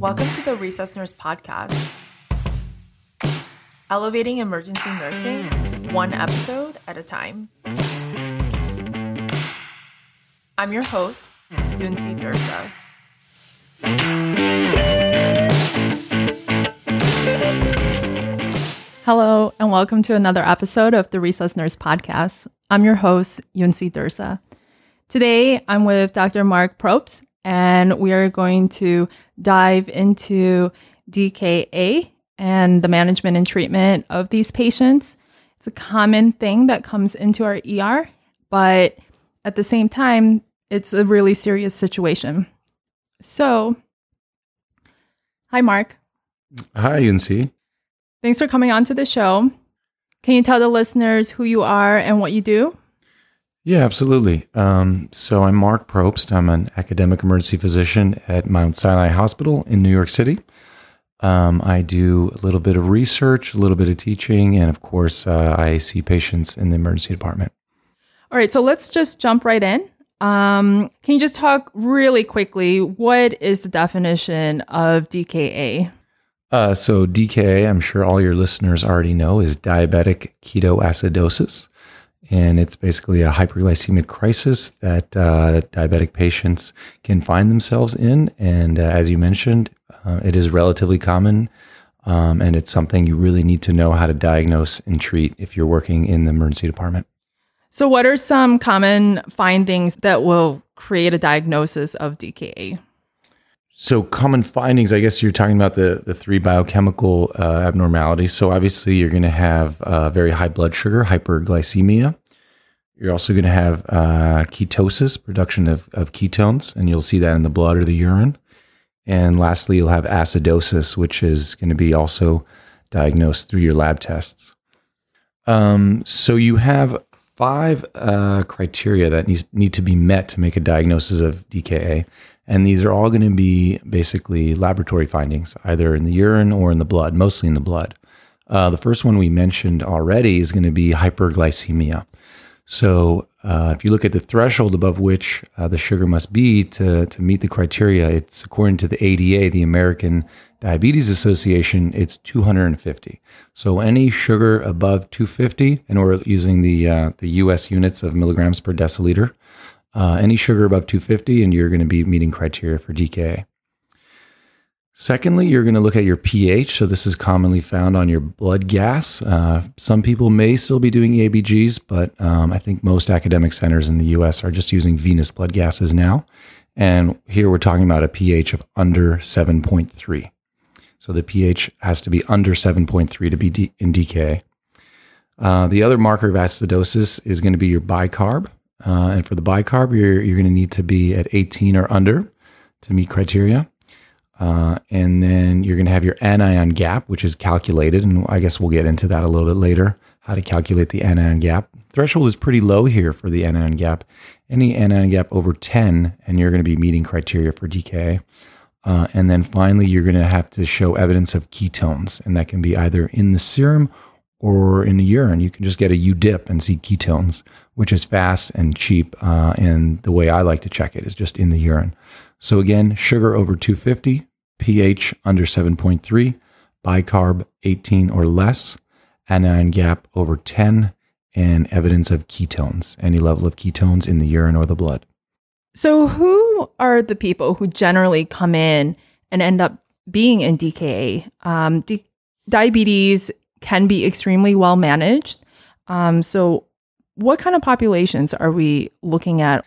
Welcome to the Resus Nurse Podcast. Elevating emergency nursing, one episode at a time. I'm your host, UNC Dursa. Hello, and welcome to another episode of the Resus Nurse Podcast. I'm your host, UNC Dursa. Today, I'm with Dr. Mark Probst, and we are going to dive into DKA and the management and treatment of these patients. It's a common thing that comes into our ER, but at the same time, it's a really serious situation. So, hi, Mark. Hi, UNC. Thanks for coming on to the show. Can you tell the listeners who you are and what you do? Yeah, absolutely. Um, so I'm Mark Probst. I'm an academic emergency physician at Mount Sinai Hospital in New York City. Um, I do a little bit of research, a little bit of teaching, and of course, uh, I see patients in the emergency department. All right, so let's just jump right in. Um, can you just talk really quickly? What is the definition of DKA? Uh, so DKA, I'm sure all your listeners already know, is diabetic ketoacidosis, and it's basically a hyperglycemic crisis that uh, diabetic patients can find themselves in. And uh, as you mentioned, uh, it is relatively common, um, and it's something you really need to know how to diagnose and treat if you're working in the emergency department. So, what are some common findings that will create a diagnosis of DKA? So, common findings, I guess you're talking about the, the three biochemical uh, abnormalities. So, obviously, you're going to have uh, very high blood sugar, hyperglycemia. You're also going to have uh, ketosis, production of, of ketones, and you'll see that in the blood or the urine. And lastly, you'll have acidosis, which is going to be also diagnosed through your lab tests. Um, so, you have five uh, criteria that needs, need to be met to make a diagnosis of DKA. And these are all going to be basically laboratory findings, either in the urine or in the blood, mostly in the blood. Uh, the first one we mentioned already is going to be hyperglycemia. So, uh, if you look at the threshold above which uh, the sugar must be to, to meet the criteria, it's according to the ADA, the American Diabetes Association, it's 250. So, any sugar above 250, and we're using the, uh, the US units of milligrams per deciliter, uh, any sugar above 250, and you're going to be meeting criteria for DKA. Secondly, you're going to look at your pH. So, this is commonly found on your blood gas. Uh, some people may still be doing ABGs, but um, I think most academic centers in the US are just using venous blood gases now. And here we're talking about a pH of under 7.3. So, the pH has to be under 7.3 to be D- in DKA. Uh, the other marker of acidosis is going to be your bicarb. Uh, and for the bicarb, you're, you're going to need to be at 18 or under to meet criteria. Uh, and then you're going to have your anion gap, which is calculated. And I guess we'll get into that a little bit later, how to calculate the anion gap. Threshold is pretty low here for the anion gap. Any anion gap over 10, and you're going to be meeting criteria for DKA. Uh, and then finally, you're going to have to show evidence of ketones, and that can be either in the serum or in the urine. You can just get a U dip and see ketones, which is fast and cheap. Uh, and the way I like to check it is just in the urine. So again, sugar over 250, pH under 7.3, bicarb 18 or less, anion gap over 10, and evidence of ketones, any level of ketones in the urine or the blood. So, who are the people who generally come in and end up being in DKA? Um, di- diabetes can be extremely well managed. Um, so, what kind of populations are we looking at?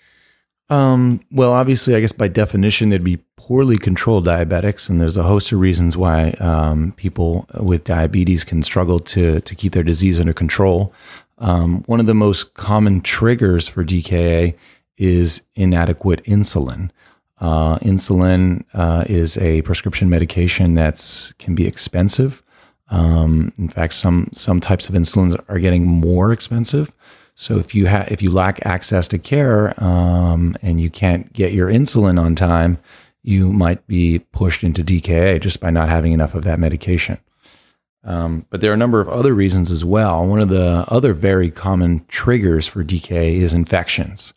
Um, well, obviously, I guess by definition, there'd be poorly controlled diabetics, and there's a host of reasons why um, people with diabetes can struggle to to keep their disease under control. Um, one of the most common triggers for DKA is inadequate insulin. Uh, insulin uh, is a prescription medication that can be expensive. Um, in fact, some some types of insulins are getting more expensive. So if you have if you lack access to care um, and you can't get your insulin on time, you might be pushed into DKA just by not having enough of that medication. Um, but there are a number of other reasons as well. One of the other very common triggers for DKA is infections.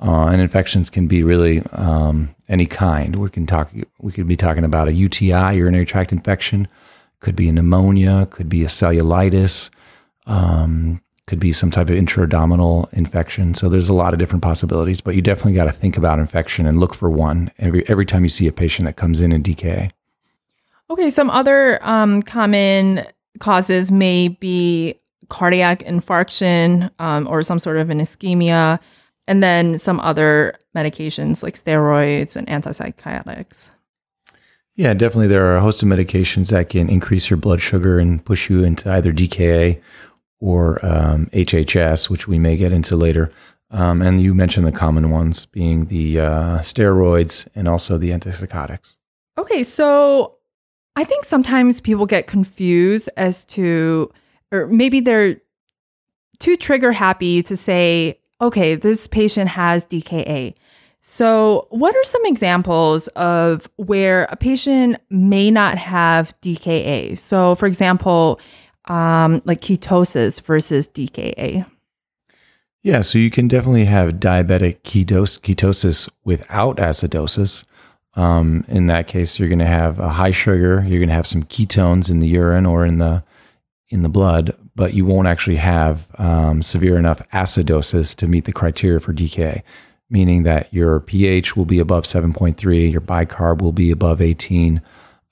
Uh, and infections can be really um, any kind. We can talk. We could be talking about a UTI, urinary tract infection. Could be a pneumonia. Could be a cellulitis. Um, could be some type of intra-abdominal infection. So there's a lot of different possibilities, but you definitely got to think about infection and look for one every every time you see a patient that comes in in DKA. Okay, some other um, common causes may be cardiac infarction um, or some sort of an ischemia, and then some other medications like steroids and antipsychotics. Yeah, definitely. There are a host of medications that can increase your blood sugar and push you into either DKA or um, HHS, which we may get into later. Um, and you mentioned the common ones being the uh, steroids and also the antipsychotics. Okay, so I think sometimes people get confused as to, or maybe they're too trigger happy to say, okay, this patient has DKA. So, what are some examples of where a patient may not have DKA? So, for example, um, like ketosis versus DKA. Yeah, so you can definitely have diabetic ketos- ketosis without acidosis. Um, in that case, you're going to have a high sugar. You're going to have some ketones in the urine or in the in the blood, but you won't actually have um, severe enough acidosis to meet the criteria for DKA, meaning that your pH will be above 7.3, your bicarb will be above 18,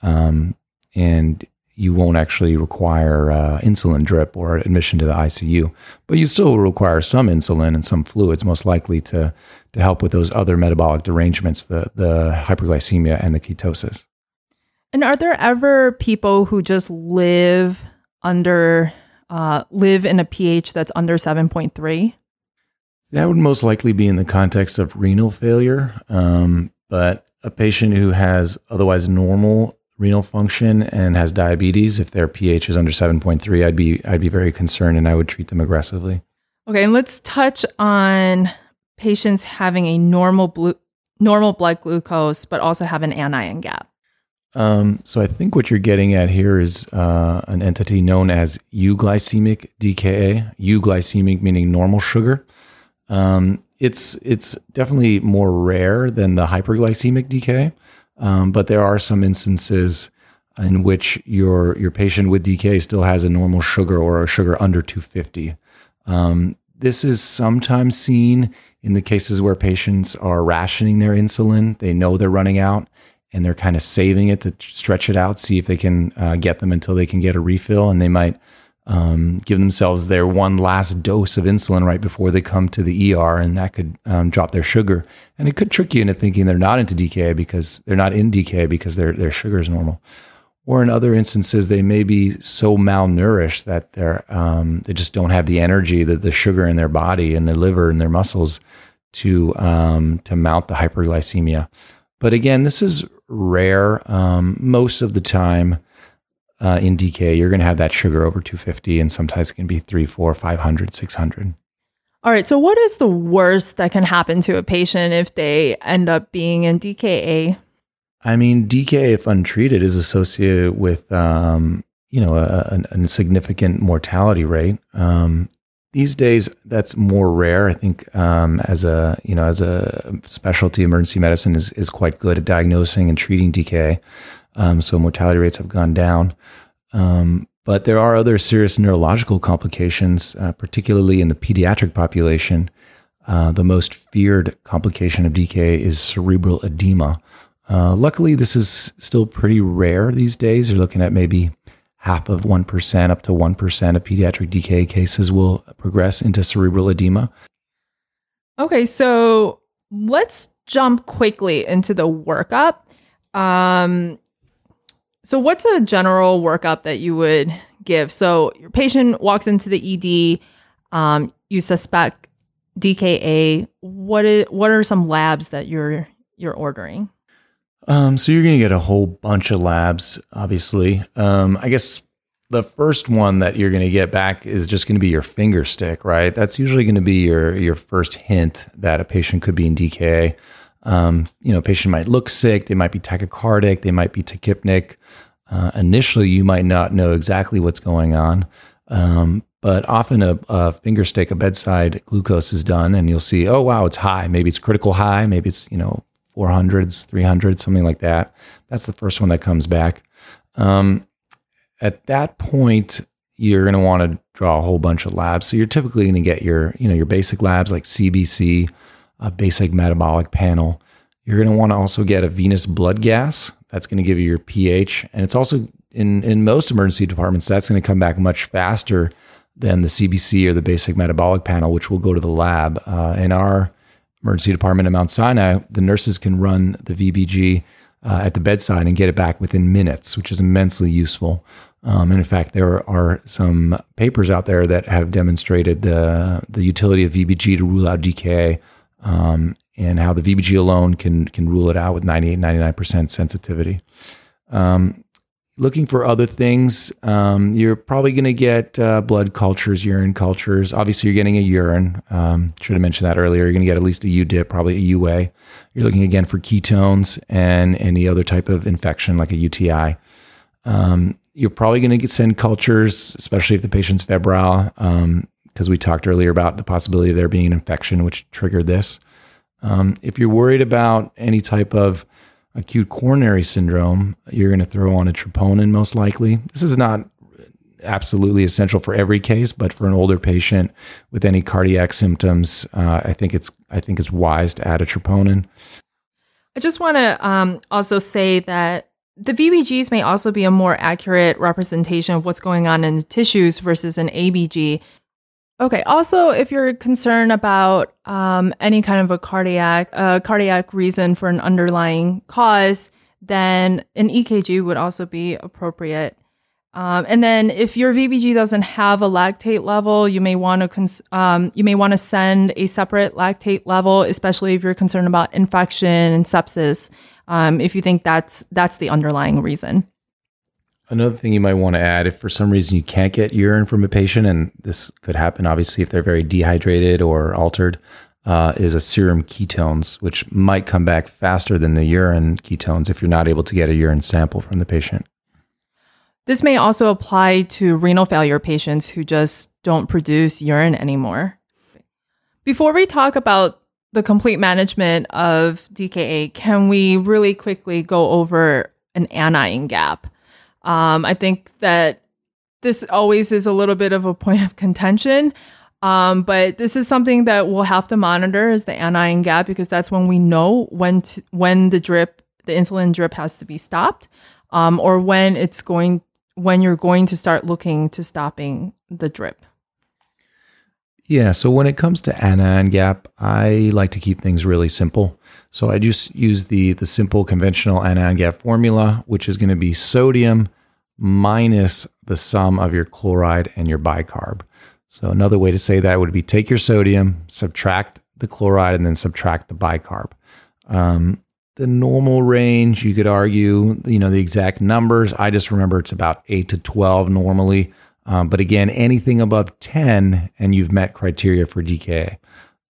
um, and you won't actually require uh, insulin drip or admission to the ICU, but you still will require some insulin and some fluids, most likely to to help with those other metabolic derangements, the the hyperglycemia and the ketosis. And are there ever people who just live under uh, live in a pH that's under seven point three? That would most likely be in the context of renal failure, um, but a patient who has otherwise normal renal function and has diabetes, if their pH is under 7.3, I'd be I'd be very concerned and I would treat them aggressively. Okay, and let's touch on patients having a normal blue, normal blood glucose, but also have an anion gap. Um, so I think what you're getting at here is uh, an entity known as euglycemic DKA. Euglycemic meaning normal sugar. Um, it's it's definitely more rare than the hyperglycemic DKA. Um, but there are some instances in which your your patient with DK still has a normal sugar or a sugar under 250. Um, this is sometimes seen in the cases where patients are rationing their insulin. They know they're running out and they're kind of saving it to stretch it out, see if they can uh, get them until they can get a refill. And they might um, give themselves their one last dose of insulin right before they come to the ER, and that could um, drop their sugar. And it could trick you into thinking they're not into DKA because they're not in DKA because their their sugar is normal. Or in other instances, they may be so malnourished that they're um, they just don't have the energy, that the sugar in their body and their liver and their muscles to um, to mount the hyperglycemia. But again, this is rare. Um, most of the time, uh, in DK, you're going to have that sugar over 250, and sometimes it can be three, four, 500, 600. All right. So, what is the worst that can happen to a patient if they end up being in DKA? I mean, DKA, if untreated, is associated with, um, you know, a, a, a, significant mortality rate. Um, these days, that's more rare. I think um, as a, you know, as a specialty, emergency medicine is is quite good at diagnosing and treating DKA. Um, so mortality rates have gone down. Um, but there are other serious neurological complications, uh, particularly in the pediatric population. Uh, the most feared complication of DK is cerebral edema. Uh, luckily, this is still pretty rare these days. You're looking at maybe half of 1% up to 1% of pediatric DK cases will progress into cerebral edema. Okay, so let's jump quickly into the workup. Um, so, what's a general workup that you would give? So, your patient walks into the ED, um, you suspect DKA. What is what are some labs that you're you're ordering? Um, so you're going to get a whole bunch of labs, obviously. Um, I guess the first one that you're going to get back is just going to be your finger stick, right? That's usually going to be your your first hint that a patient could be in DKA. Um, you know, patient might look sick, they might be tachycardic, they might be tachypneic. Uh, initially, you might not know exactly what's going on, um, But often a, a, finger stick, a bedside glucose is done, and you'll see, oh wow, it's high. Maybe it's critical high. Maybe it's you know 400s, 300s, something like that. That's the first one that comes back. Um, at that point, you're going to want to draw a whole bunch of labs. So you're typically going to get your you know your basic labs like CBC, a basic metabolic panel. You're going to want to also get a venous blood gas. That's going to give you your pH, and it's also in in most emergency departments that's going to come back much faster than the CBC or the basic metabolic panel, which will go to the lab. Uh, in our emergency department at Mount Sinai, the nurses can run the VBG uh, at the bedside and get it back within minutes, which is immensely useful. Um, and in fact, there are some papers out there that have demonstrated the the utility of VBG to rule out DKA um, and how the VBG alone can can rule it out with 98, 99% sensitivity. Um, looking for other things, um, you're probably going to get uh, blood cultures, urine cultures. Obviously, you're getting a urine. Um, should have mentioned that earlier. You're going to get at least a UDIP, probably a UA. You're looking again for ketones and any other type of infection like a UTI. Um, you're probably going to get send cultures, especially if the patient's febrile, because we talked earlier about the possibility of there being an infection which triggered this. Um, if you're worried about any type of acute coronary syndrome, you're going to throw on a troponin most likely. This is not absolutely essential for every case, but for an older patient with any cardiac symptoms, uh, I think it's I think it's wise to add a troponin. I just want to um, also say that the VBGs may also be a more accurate representation of what's going on in the tissues versus an ABG. Okay. Also, if you're concerned about um, any kind of a cardiac uh, cardiac reason for an underlying cause, then an EKG would also be appropriate. Um, and then, if your VBG doesn't have a lactate level, you may want to cons- um, you may want to send a separate lactate level, especially if you're concerned about infection and sepsis. Um, if you think that's that's the underlying reason. Another thing you might want to add if for some reason you can't get urine from a patient, and this could happen obviously if they're very dehydrated or altered, uh, is a serum ketones, which might come back faster than the urine ketones if you're not able to get a urine sample from the patient. This may also apply to renal failure patients who just don't produce urine anymore. Before we talk about the complete management of DKA, can we really quickly go over an anion gap? Um, I think that this always is a little bit of a point of contention. Um, but this is something that we'll have to monitor is the anion gap because that's when we know when to, when the drip, the insulin drip has to be stopped, um, or when it's going when you're going to start looking to stopping the drip. Yeah, so when it comes to anion gap, I like to keep things really simple. So I just use the the simple conventional anion gap formula, which is going to be sodium minus the sum of your chloride and your bicarb. So another way to say that would be take your sodium, subtract the chloride, and then subtract the bicarb. Um, the normal range, you could argue, you know, the exact numbers. I just remember it's about eight to 12 normally. Um, but again, anything above 10 and you've met criteria for DKA.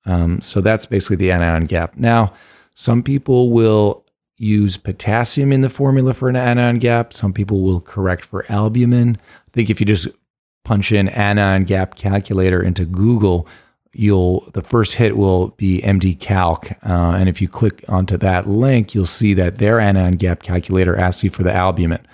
Um, so that's basically the anion gap. Now, some people will use potassium in the formula for an anion gap. Some people will correct for albumin. I think if you just punch in anion gap calculator into Google, you'll the first hit will be MDCalc, uh, and if you click onto that link, you'll see that their anion gap calculator asks you for the albumin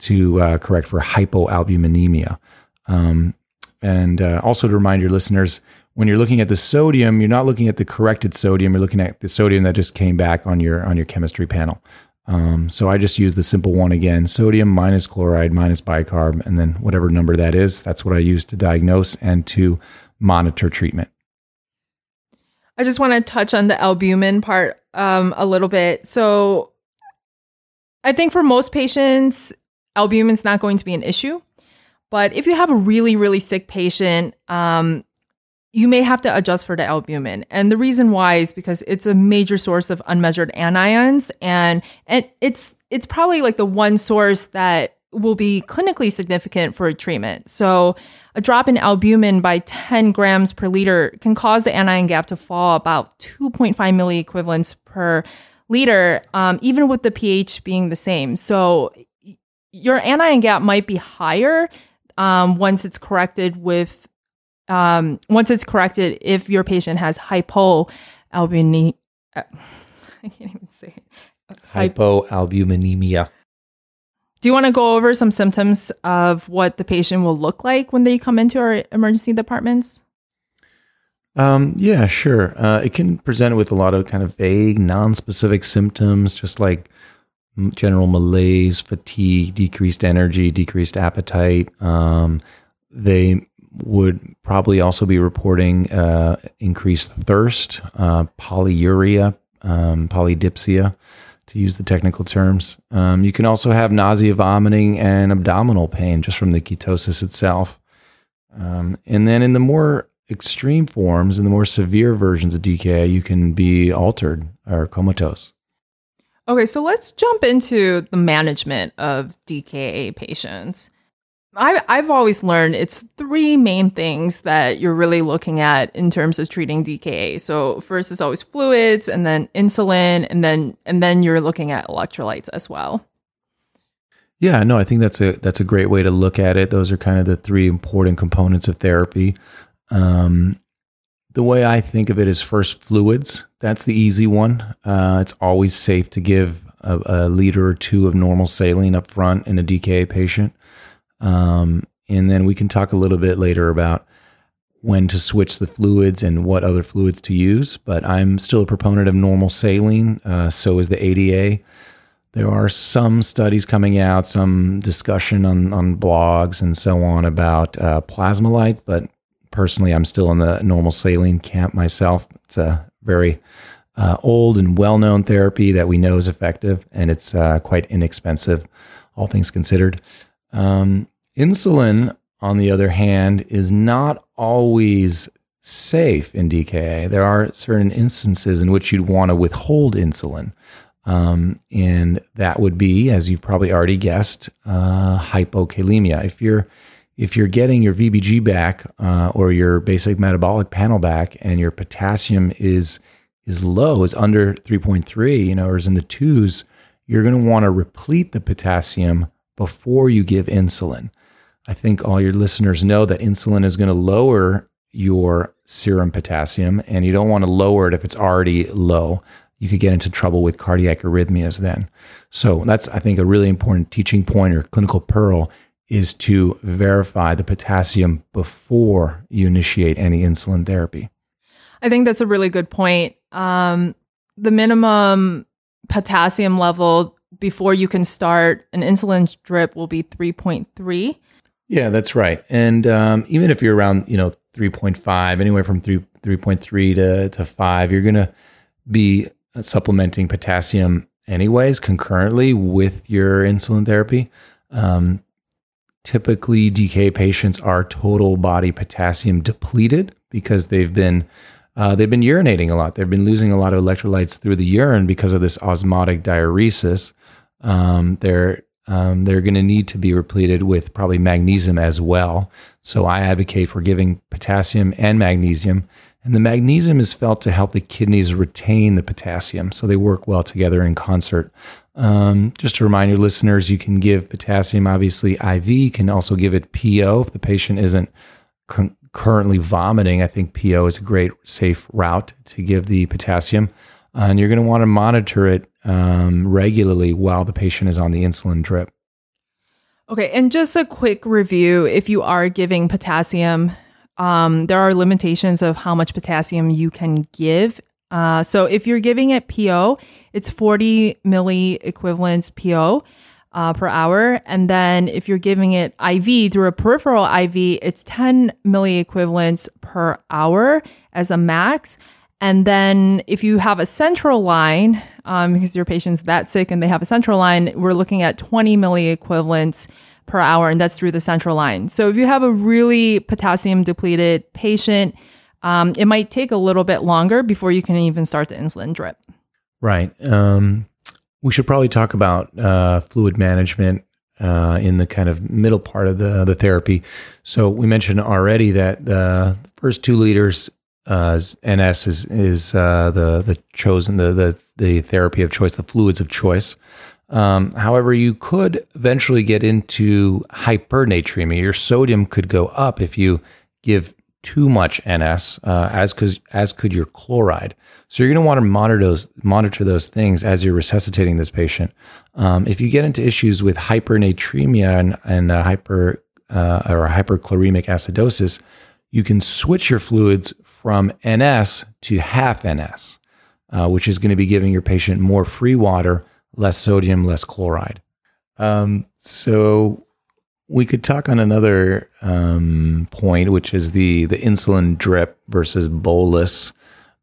to uh, correct for hypoalbuminemia. Um, and uh, also to remind your listeners, when you're looking at the sodium, you're not looking at the corrected sodium. You're looking at the sodium that just came back on your on your chemistry panel. Um, so I just use the simple one again: sodium minus chloride minus bicarb, and then whatever number that is. That's what I use to diagnose and to monitor treatment. I just want to touch on the albumin part um, a little bit. So I think for most patients, albumin's not going to be an issue. But if you have a really, really sick patient, um, you may have to adjust for the albumin. And the reason why is because it's a major source of unmeasured anions and and it's it's probably like the one source that will be clinically significant for a treatment. So a drop in albumin by 10 grams per liter can cause the anion gap to fall about 2.5 milliequivalents per liter, um, even with the pH being the same. So your anion gap might be higher um, once it's corrected with um, once it's corrected, if your patient has hypoalbuminemia, uh, I can't even say it. Hypoalbuminemia. Do you want to go over some symptoms of what the patient will look like when they come into our emergency departments? Um, yeah, sure. Uh, it can present with a lot of kind of vague, non-specific symptoms, just like general malaise, fatigue, decreased energy, decreased appetite. Um, they would probably also be reporting uh, increased thirst, uh, polyuria, um, polydipsia, to use the technical terms. Um, you can also have nausea, vomiting, and abdominal pain just from the ketosis itself. Um, and then in the more extreme forms, in the more severe versions of DKA, you can be altered or comatose. Okay, so let's jump into the management of DKA patients. I, I've always learned it's three main things that you're really looking at in terms of treating DKA. So first is always fluids, and then insulin, and then and then you're looking at electrolytes as well. Yeah, no, I think that's a that's a great way to look at it. Those are kind of the three important components of therapy. Um, the way I think of it is first fluids. That's the easy one. Uh, it's always safe to give a, a, liter or two of normal saline up front in a DKA patient. Um, and then we can talk a little bit later about when to switch the fluids and what other fluids to use. But I'm still a proponent of normal saline. Uh, so is the ADA. There are some studies coming out, some discussion on, on blogs and so on about uh, but personally, I'm still in the normal saline camp myself. It's a very uh, old and well known therapy that we know is effective, and it's uh, quite inexpensive, all things considered. Um, insulin, on the other hand, is not always safe in DKA. There are certain instances in which you'd want to withhold insulin. Um, and that would be, as you've probably already guessed, uh, hypokalemia. If you're if you're getting your VBG back uh, or your basic metabolic panel back, and your potassium is is low, is under 3.3, you know, or is in the twos, you're going to want to replete the potassium before you give insulin. I think all your listeners know that insulin is going to lower your serum potassium, and you don't want to lower it if it's already low. You could get into trouble with cardiac arrhythmias then. So that's, I think, a really important teaching point or clinical pearl is to verify the potassium before you initiate any insulin therapy. I think that's a really good point. Um, the minimum potassium level before you can start an insulin drip will be 3.3. Yeah, that's right. And um, even if you're around, you know, 3.5, anywhere from 3, 3.3 to, to 5, you're going to be supplementing potassium anyways concurrently with your insulin therapy. Um, typically, DK patients are total body potassium depleted because they've been uh, they've been urinating a lot. They've been losing a lot of electrolytes through the urine because of this osmotic diuresis. Um, they're um, they're going to need to be repleted with probably magnesium as well. So I advocate for giving potassium and magnesium. And the magnesium is felt to help the kidneys retain the potassium, so they work well together in concert. Um, just to remind your listeners, you can give potassium obviously IV. You can also give it PO if the patient isn't con- currently vomiting, I think PO is a great safe route to give the potassium. Uh, and you're going to want to monitor it um, regularly while the patient is on the insulin drip. Okay, and just a quick review if you are giving potassium, um, there are limitations of how much potassium you can give. Uh, so if you're giving it PO, it's 40 milli equivalents PO uh, per hour. And then if you're giving it IV through a peripheral IV, it's 10 milliequivalents per hour as a max. And then if you have a central line, um, because your patient's that sick and they have a central line, we're looking at 20 milliequivalents per hour, and that's through the central line. So if you have a really potassium depleted patient, um, it might take a little bit longer before you can even start the insulin drip. Right. Um, we should probably talk about uh, fluid management uh, in the kind of middle part of the the therapy. So we mentioned already that the first two liters uh, NS is is uh, the the chosen the, the the therapy of choice, the fluids of choice. Um, however, you could eventually get into hypernatremia. Your sodium could go up if you give too much NS, uh, as could as could your chloride. So you're going to want to monitor those monitor those things as you're resuscitating this patient. Um, if you get into issues with hypernatremia and, and uh, hyper uh, or hyperchloremic acidosis, you can switch your fluids from NS to half NS, uh, which is going to be giving your patient more free water, less sodium, less chloride. Um, so we could talk on another um, point, which is the the insulin drip versus bolus.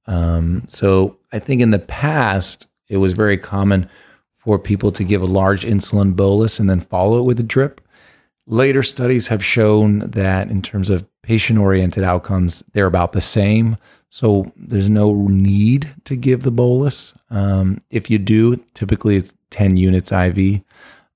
Um, so I think in the past it was very common for people to give a large insulin bolus and then follow it with a drip. Later studies have shown that in terms of patient oriented outcomes, they're about the same. So there's no need to give the bolus. Um, if you do, typically it's 10 units IV.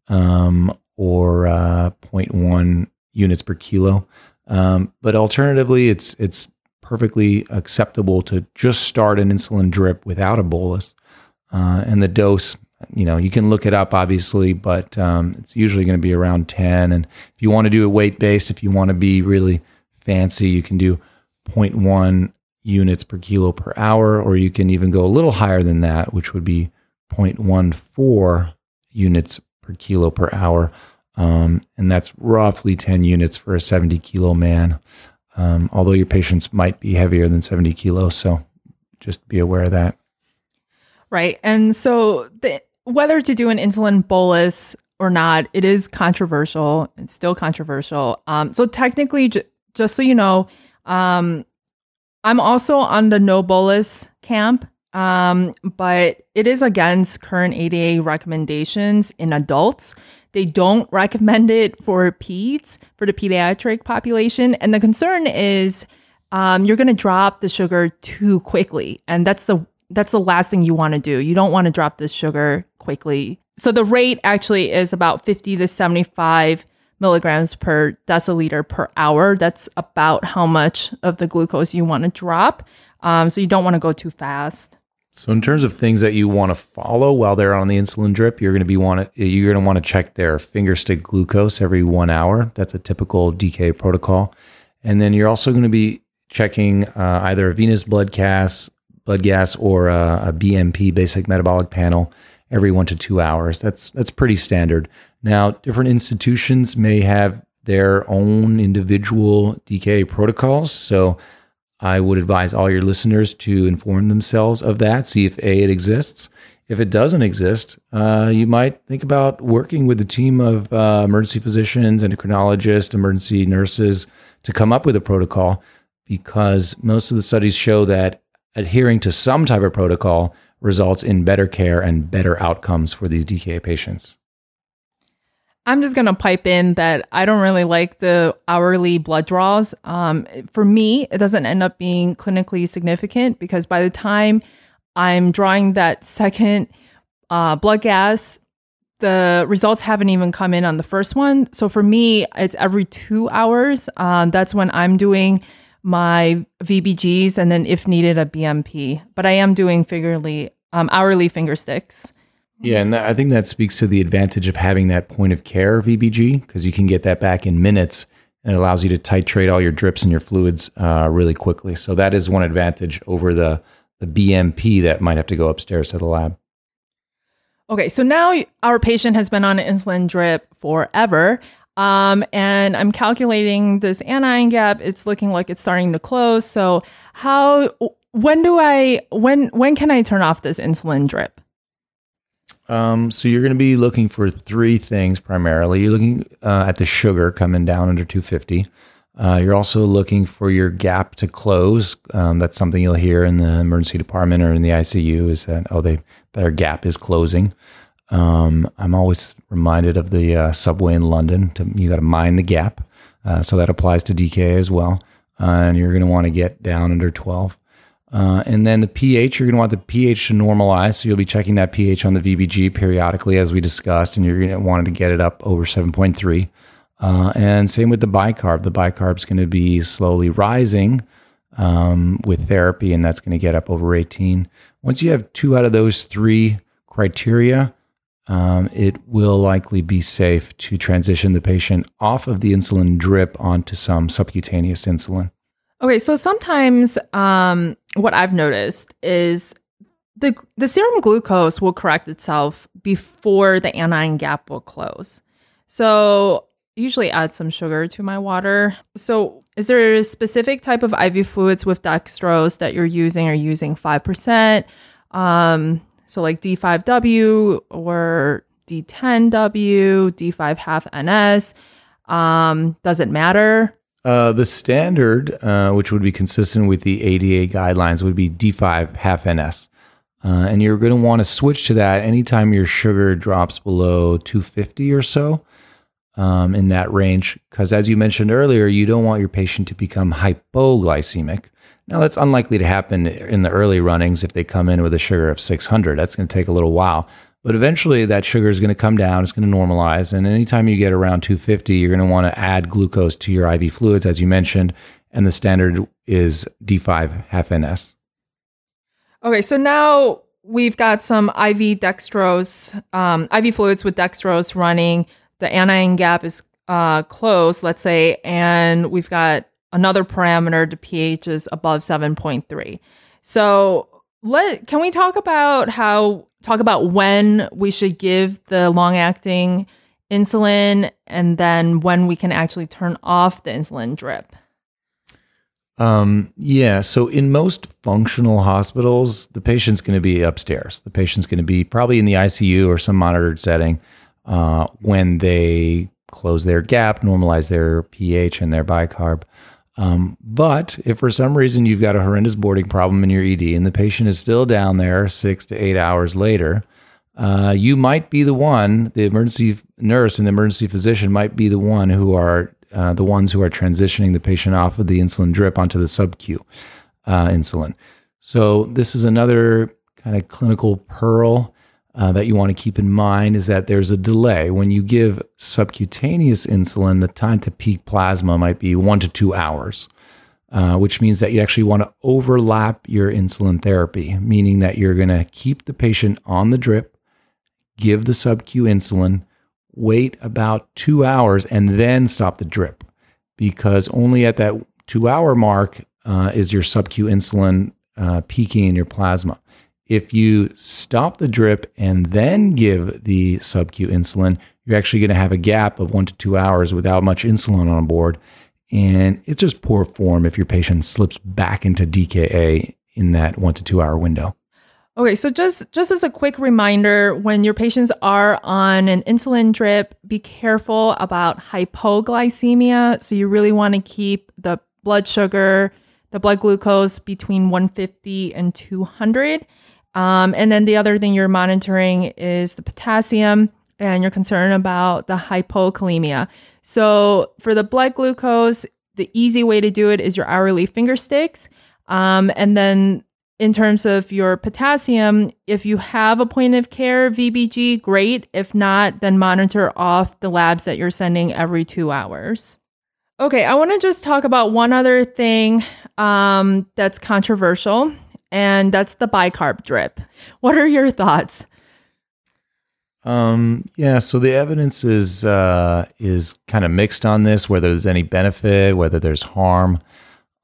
Um, or uh, 0.1 units per kilo. Um, but alternatively, it's it's perfectly acceptable to just start an insulin drip without a bolus. Uh, and the dose, you know, you can look it up obviously, but um, it's usually going to be around 10. And if you want to do it weight based, if you want to be really fancy, you can do 0.1 units per kilo per hour, or you can even go a little higher than that, which would be 0.14 units per kilo per hour. Um, and that's roughly 10 units for a 70 kilo man. Um, although your patients might be heavier than 70 kilos. So just be aware of that. Right. And so the, whether to do an insulin bolus or not, it is controversial. It's still controversial. Um, so technically, just so you know, um, I'm also on the no bolus camp. Um, but it is against current ADA recommendations in adults. They don't recommend it for peds, for the pediatric population. And the concern is um, you're going to drop the sugar too quickly. And that's the that's the last thing you want to do. You don't want to drop this sugar quickly. So the rate actually is about 50 to 75 milligrams per deciliter per hour. That's about how much of the glucose you want to drop. Um, so you don't want to go too fast. So in terms of things that you want to follow while they're on the insulin drip, you're going to be want to, you're going to want to check their finger stick glucose every one hour. That's a typical DK protocol, and then you're also going to be checking uh, either a venous blood gas, blood gas, or a, a BMP basic metabolic panel every one to two hours. That's that's pretty standard. Now, different institutions may have their own individual DKA protocols, so I would advise all your listeners to inform themselves of that, see if A, it exists. If it doesn't exist, uh, you might think about working with a team of uh, emergency physicians, endocrinologists, emergency nurses to come up with a protocol because most of the studies show that adhering to some type of protocol results in better care and better outcomes for these DKA patients. I'm just going to pipe in that I don't really like the hourly blood draws. Um, for me, it doesn't end up being clinically significant because by the time I'm drawing that second uh, blood gas, the results haven't even come in on the first one. So for me, it's every two hours. Um, that's when I'm doing my VBGs and then, if needed, a BMP. But I am doing figurely um, hourly finger sticks. Yeah, and I think that speaks to the advantage of having that point of care VBG because you can get that back in minutes and it allows you to titrate all your drips and your fluids uh, really quickly. So that is one advantage over the the BMP that might have to go upstairs to the lab. Okay, so now our patient has been on an insulin drip forever. Um, and I'm calculating this anion gap. It's looking like it's starting to close. So how when do I when when can I turn off this insulin drip? Um, so you're going to be looking for three things primarily. You're looking uh, at the sugar coming down under 250. Uh, you're also looking for your gap to close. Um, that's something you'll hear in the emergency department or in the ICU is that oh they their gap is closing. Um, I'm always reminded of the uh, subway in London. To, you got to mind the gap, uh, so that applies to DKA as well. Uh, and you're going to want to get down under 12. Uh, and then the pH, you're going to want the pH to normalize. So you'll be checking that pH on the VBG periodically, as we discussed, and you're going to want to get it up over 7.3. Uh, and same with the bicarb. The bicarb is going to be slowly rising um, with therapy, and that's going to get up over 18. Once you have two out of those three criteria, um, it will likely be safe to transition the patient off of the insulin drip onto some subcutaneous insulin. Okay, so sometimes um, what I've noticed is the the serum glucose will correct itself before the anion gap will close. So usually add some sugar to my water. So is there a specific type of IV fluids with dextrose that you're using? You using five percent? Um, so like D5W or D10W, D5 half NS. Um, does it matter? Uh, the standard, uh, which would be consistent with the ADA guidelines, would be D5 half NS. Uh, and you're going to want to switch to that anytime your sugar drops below 250 or so um, in that range. Because as you mentioned earlier, you don't want your patient to become hypoglycemic. Now, that's unlikely to happen in the early runnings if they come in with a sugar of 600. That's going to take a little while. But eventually, that sugar is going to come down, it's going to normalize. And anytime you get around 250, you're going to want to add glucose to your IV fluids, as you mentioned. And the standard is D5 half NS. Okay, so now we've got some IV dextrose, um, IV fluids with dextrose running. The anion gap is uh, closed, let's say, and we've got another parameter, the pH is above 7.3. So let can we talk about how talk about when we should give the long acting insulin and then when we can actually turn off the insulin drip? Um, yeah. So in most functional hospitals, the patient's going to be upstairs. The patient's going to be probably in the ICU or some monitored setting uh, when they close their gap, normalize their pH and their bicarb. Um, but if for some reason you've got a horrendous boarding problem in your ED and the patient is still down there six to eight hours later, uh, you might be the one, the emergency nurse and the emergency physician might be the one who are uh, the ones who are transitioning the patient off of the insulin drip onto the sub-Q uh, insulin. So this is another kind of clinical pearl uh, that you want to keep in mind is that there's a delay. When you give subcutaneous insulin, the time to peak plasma might be one to two hours, uh, which means that you actually want to overlap your insulin therapy, meaning that you're going to keep the patient on the drip, give the sub-Q insulin, wait about two hours, and then stop the drip, because only at that two hour mark uh, is your sub-Q insulin uh, peaking in your plasma. If you stop the drip and then give the sub-Q insulin, you're actually going to have a gap of one to two hours without much insulin on board. And it's just poor form if your patient slips back into DKA in that one to two hour window. Okay, so just just as a quick reminder, when your patients are on an insulin drip, be careful about hypoglycemia. So you really want to keep the blood sugar, the blood glucose between 150 and 200. Um, and then the other thing you're monitoring is the potassium and you're concerned about the hypokalemia. So for the blood glucose, the easy way to do it is your hourly finger sticks. Um, and then in terms of your potassium, if you have a point of care VBG, great. If not, then monitor off the labs that you're sending every two hours. Okay, I want to just talk about one other thing um, that's controversial, and that's the bicarb drip. What are your thoughts? Um, yeah, so the evidence is uh, is kind of mixed on this, whether there's any benefit, whether there's harm.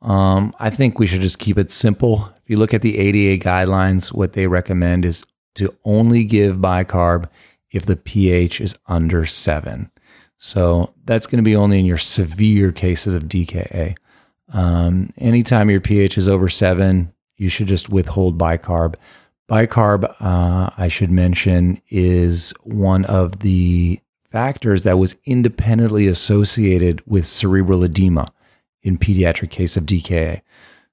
Um, I think we should just keep it simple. If you look at the ADA guidelines, what they recommend is to only give bicarb if the pH is under seven. So that's going to be only in your severe cases of DKA. Um, anytime your pH is over seven, you should just withhold bicarb. Bicarb, uh, I should mention, is one of the factors that was independently associated with cerebral edema in pediatric case of DKA.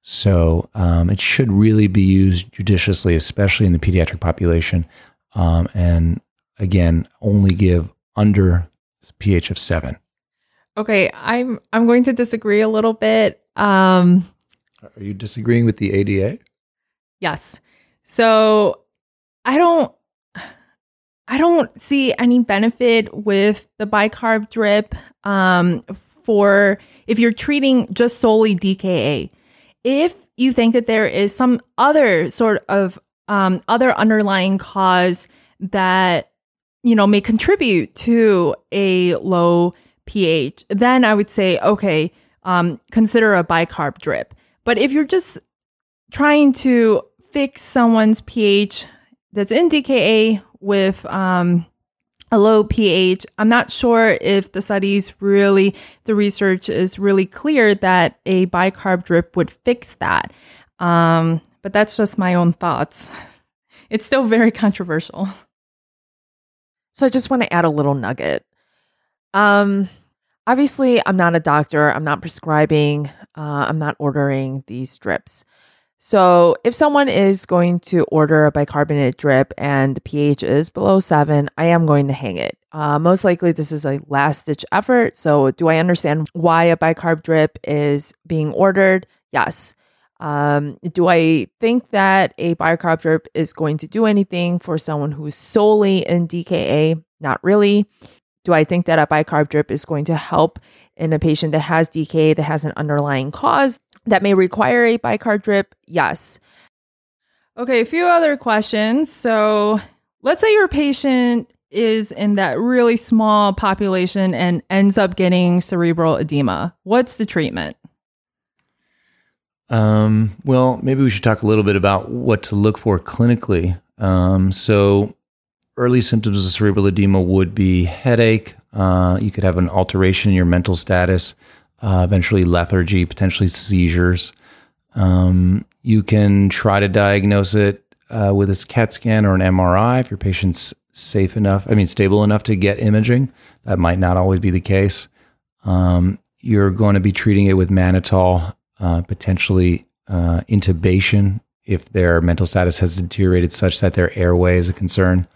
So um, it should really be used judiciously, especially in the pediatric population. Um, and again, only give under pH of seven. Okay, I'm I'm going to disagree a little bit. Um, are you disagreeing with the ADA? Yes. So I don't I don't see any benefit with the bicarb drip um, for if you're treating just solely DKA. If you think that there is some other sort of um, other underlying cause that you know may contribute to a low pH, then I would say okay, um, consider a bicarb drip. But if you're just trying to fix someone's pH that's in DKA with um, a low pH, I'm not sure if the studies really, the research is really clear that a bicarb drip would fix that. Um, but that's just my own thoughts. It's still very controversial. So I just want to add a little nugget. Um, obviously, I'm not a doctor. I'm not prescribing. Uh, I'm not ordering these drips. So if someone is going to order a bicarbonate drip and the pH is below seven, I am going to hang it. Uh, most likely, this is a last ditch effort. So, do I understand why a bicarb drip is being ordered? Yes. Um, do I think that a bicarb drip is going to do anything for someone who's solely in DKA? Not really. Do I think that a bicarb drip is going to help in a patient that has DKA that has an underlying cause that may require a bicarb drip? Yes. Okay, a few other questions. So, let's say your patient is in that really small population and ends up getting cerebral edema. What's the treatment? Um, well, maybe we should talk a little bit about what to look for clinically. Um, so, early symptoms of cerebral edema would be headache. Uh, you could have an alteration in your mental status, uh, eventually lethargy, potentially seizures. Um, you can try to diagnose it uh, with a CAT scan or an MRI if your patient's safe enough, I mean, stable enough to get imaging. That might not always be the case. Um, you're going to be treating it with mannitol uh, potentially uh, intubation if their mental status has deteriorated such that their airway is a concern.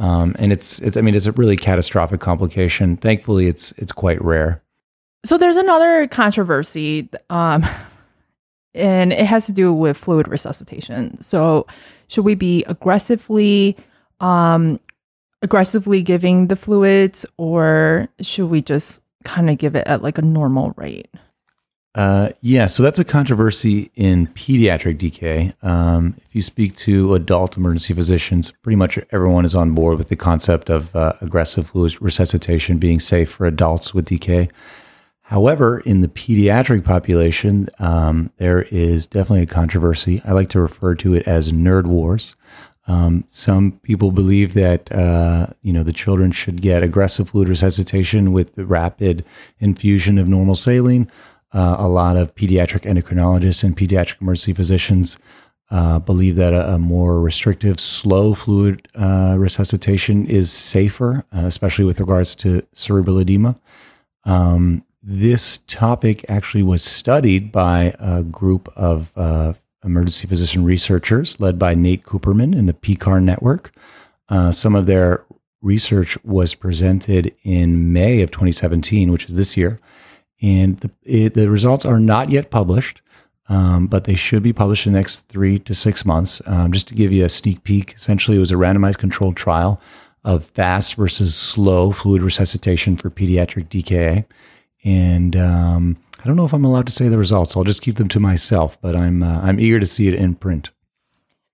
Um, and it's, it's, I mean, it's a really catastrophic complication. Thankfully, it's, it's quite rare. So there's another controversy, um, and it has to do with fluid resuscitation. So should we be aggressively, um, aggressively giving the fluids, or should we just kind of give it at like a normal rate? Uh, yeah, so that's a controversy in pediatric DK. Um, if you speak to adult emergency physicians, pretty much everyone is on board with the concept of uh, aggressive fluid resuscitation being safe for adults with DK. However, in the pediatric population, um, there is definitely a controversy. I like to refer to it as nerd wars. Um, some people believe that uh, you know the children should get aggressive fluid resuscitation with the rapid infusion of normal saline. Uh, a lot of pediatric endocrinologists and pediatric emergency physicians uh, believe that a, a, more restrictive, slow fluid uh, resuscitation is safer, uh, especially with regards to cerebral edema. Um, this topic actually was studied by a group of uh, emergency physician researchers led by Nate Kuppermann in the PECARN network. Uh, some of their research was presented in May of 2017, which is this year and the, it, the results are not yet published, um, but they should be published in the next three to six months. Um, just to give you a sneak peek, essentially, it was a randomized controlled trial of fast versus slow fluid resuscitation for pediatric DKA. And um, I don't know if I'm allowed to say the results. I'll just keep them to myself, but I'm uh, I'm eager to see it in print.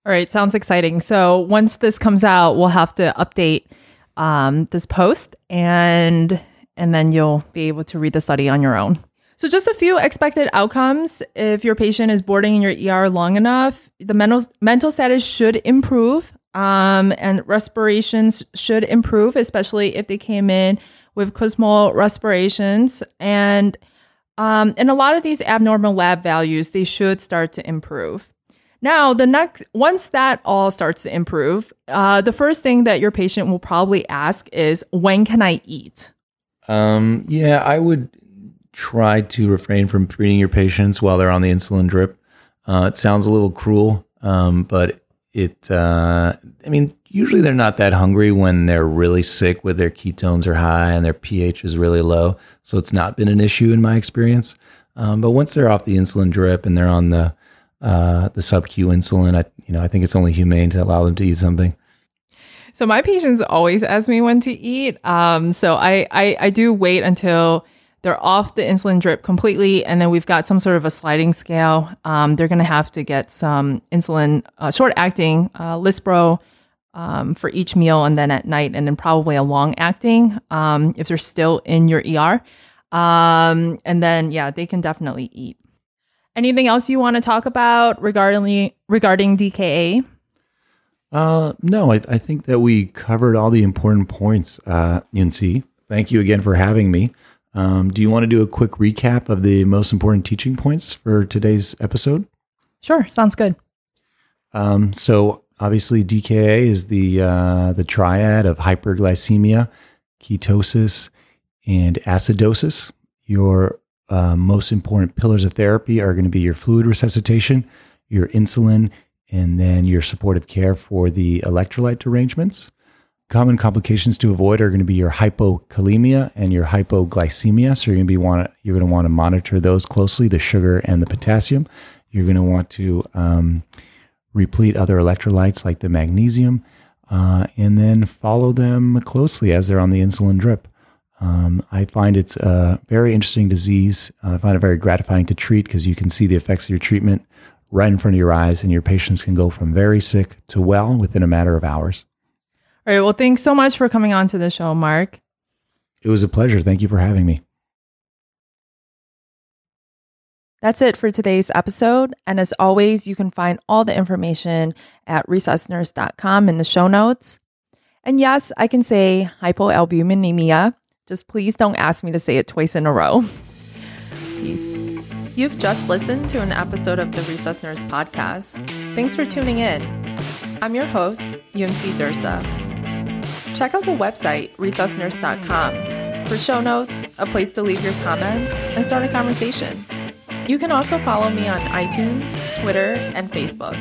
All right, sounds exciting. So once this comes out, we'll have to update um, this post and and then you'll be able to read the study on your own. So, just a few expected outcomes. If your patient is boarding in your ER long enough, the mental, mental status should improve um, and respirations should improve, especially if they came in with Kussmaul respirations. And um, and a lot of these abnormal lab values, they should start to improve. Now, the next, once that all starts to improve, uh, the first thing that your patient will probably ask is, when can I eat? Um, yeah, I would try to refrain from feeding your patients while they're on the insulin drip. Uh, it sounds a little cruel, um, but it, uh, I mean, usually they're not that hungry when they're really sick with their ketones are high and their pH is really low. So it's not been an issue in my experience. Um, but once they're off the insulin drip and they're on the, uh, the sub Q insulin, I, you know, I think it's only humane to allow them to eat something. So my patients always ask me when to eat. Um, so I, I, I do wait until they're off the insulin drip completely, and then we've got some sort of a sliding scale. Um, they're going to have to get some insulin, uh, short acting uh, Lispro um, for each meal, and then at night, and then probably a long acting um, if they're still in your ER. Um, and then, yeah, they can definitely eat. Anything else you want to talk about regarding regarding DKA? Uh, no, I, I think that we covered all the important points. Uh, Yunsi, thank you again for having me. Um, do you want to do a quick recap of the most important teaching points for today's episode? Sure, sounds good. Um, so obviously, DKA is the uh, the triad of hyperglycemia, ketosis, and acidosis. Your uh, most important pillars of therapy are going to be your fluid resuscitation, your insulin, and then your supportive care for the electrolyte derangements. Common complications to avoid are going to be your hypokalemia and your hypoglycemia. So you're going to be want you're going to want to monitor those closely, the sugar and the potassium. You're going to want to um, replete other electrolytes like the magnesium, uh, and then follow them closely as they're on the insulin drip. Um, I find it's a very interesting disease. I find it very gratifying to treat because you can see the effects of your treatment right in front of your eyes, and your patients can go from very sick to well within a matter of hours. All right. Well, thanks so much for coming on to the show, Mark. It was a pleasure. Thank you for having me. That's it for today's episode. And as always, you can find all the information at resusnurse.com in the show notes. And yes, I can say hypoalbuminemia. Just please don't ask me to say it twice in a row. Peace. You've just listened to an episode of the Resus Nurse podcast. Thanks for tuning in. I'm your host, Yunsi Dursa. Check out the website, resusnurse.com, for show notes, a place to leave your comments, and start a conversation. You can also follow me on iTunes, Twitter, and Facebook.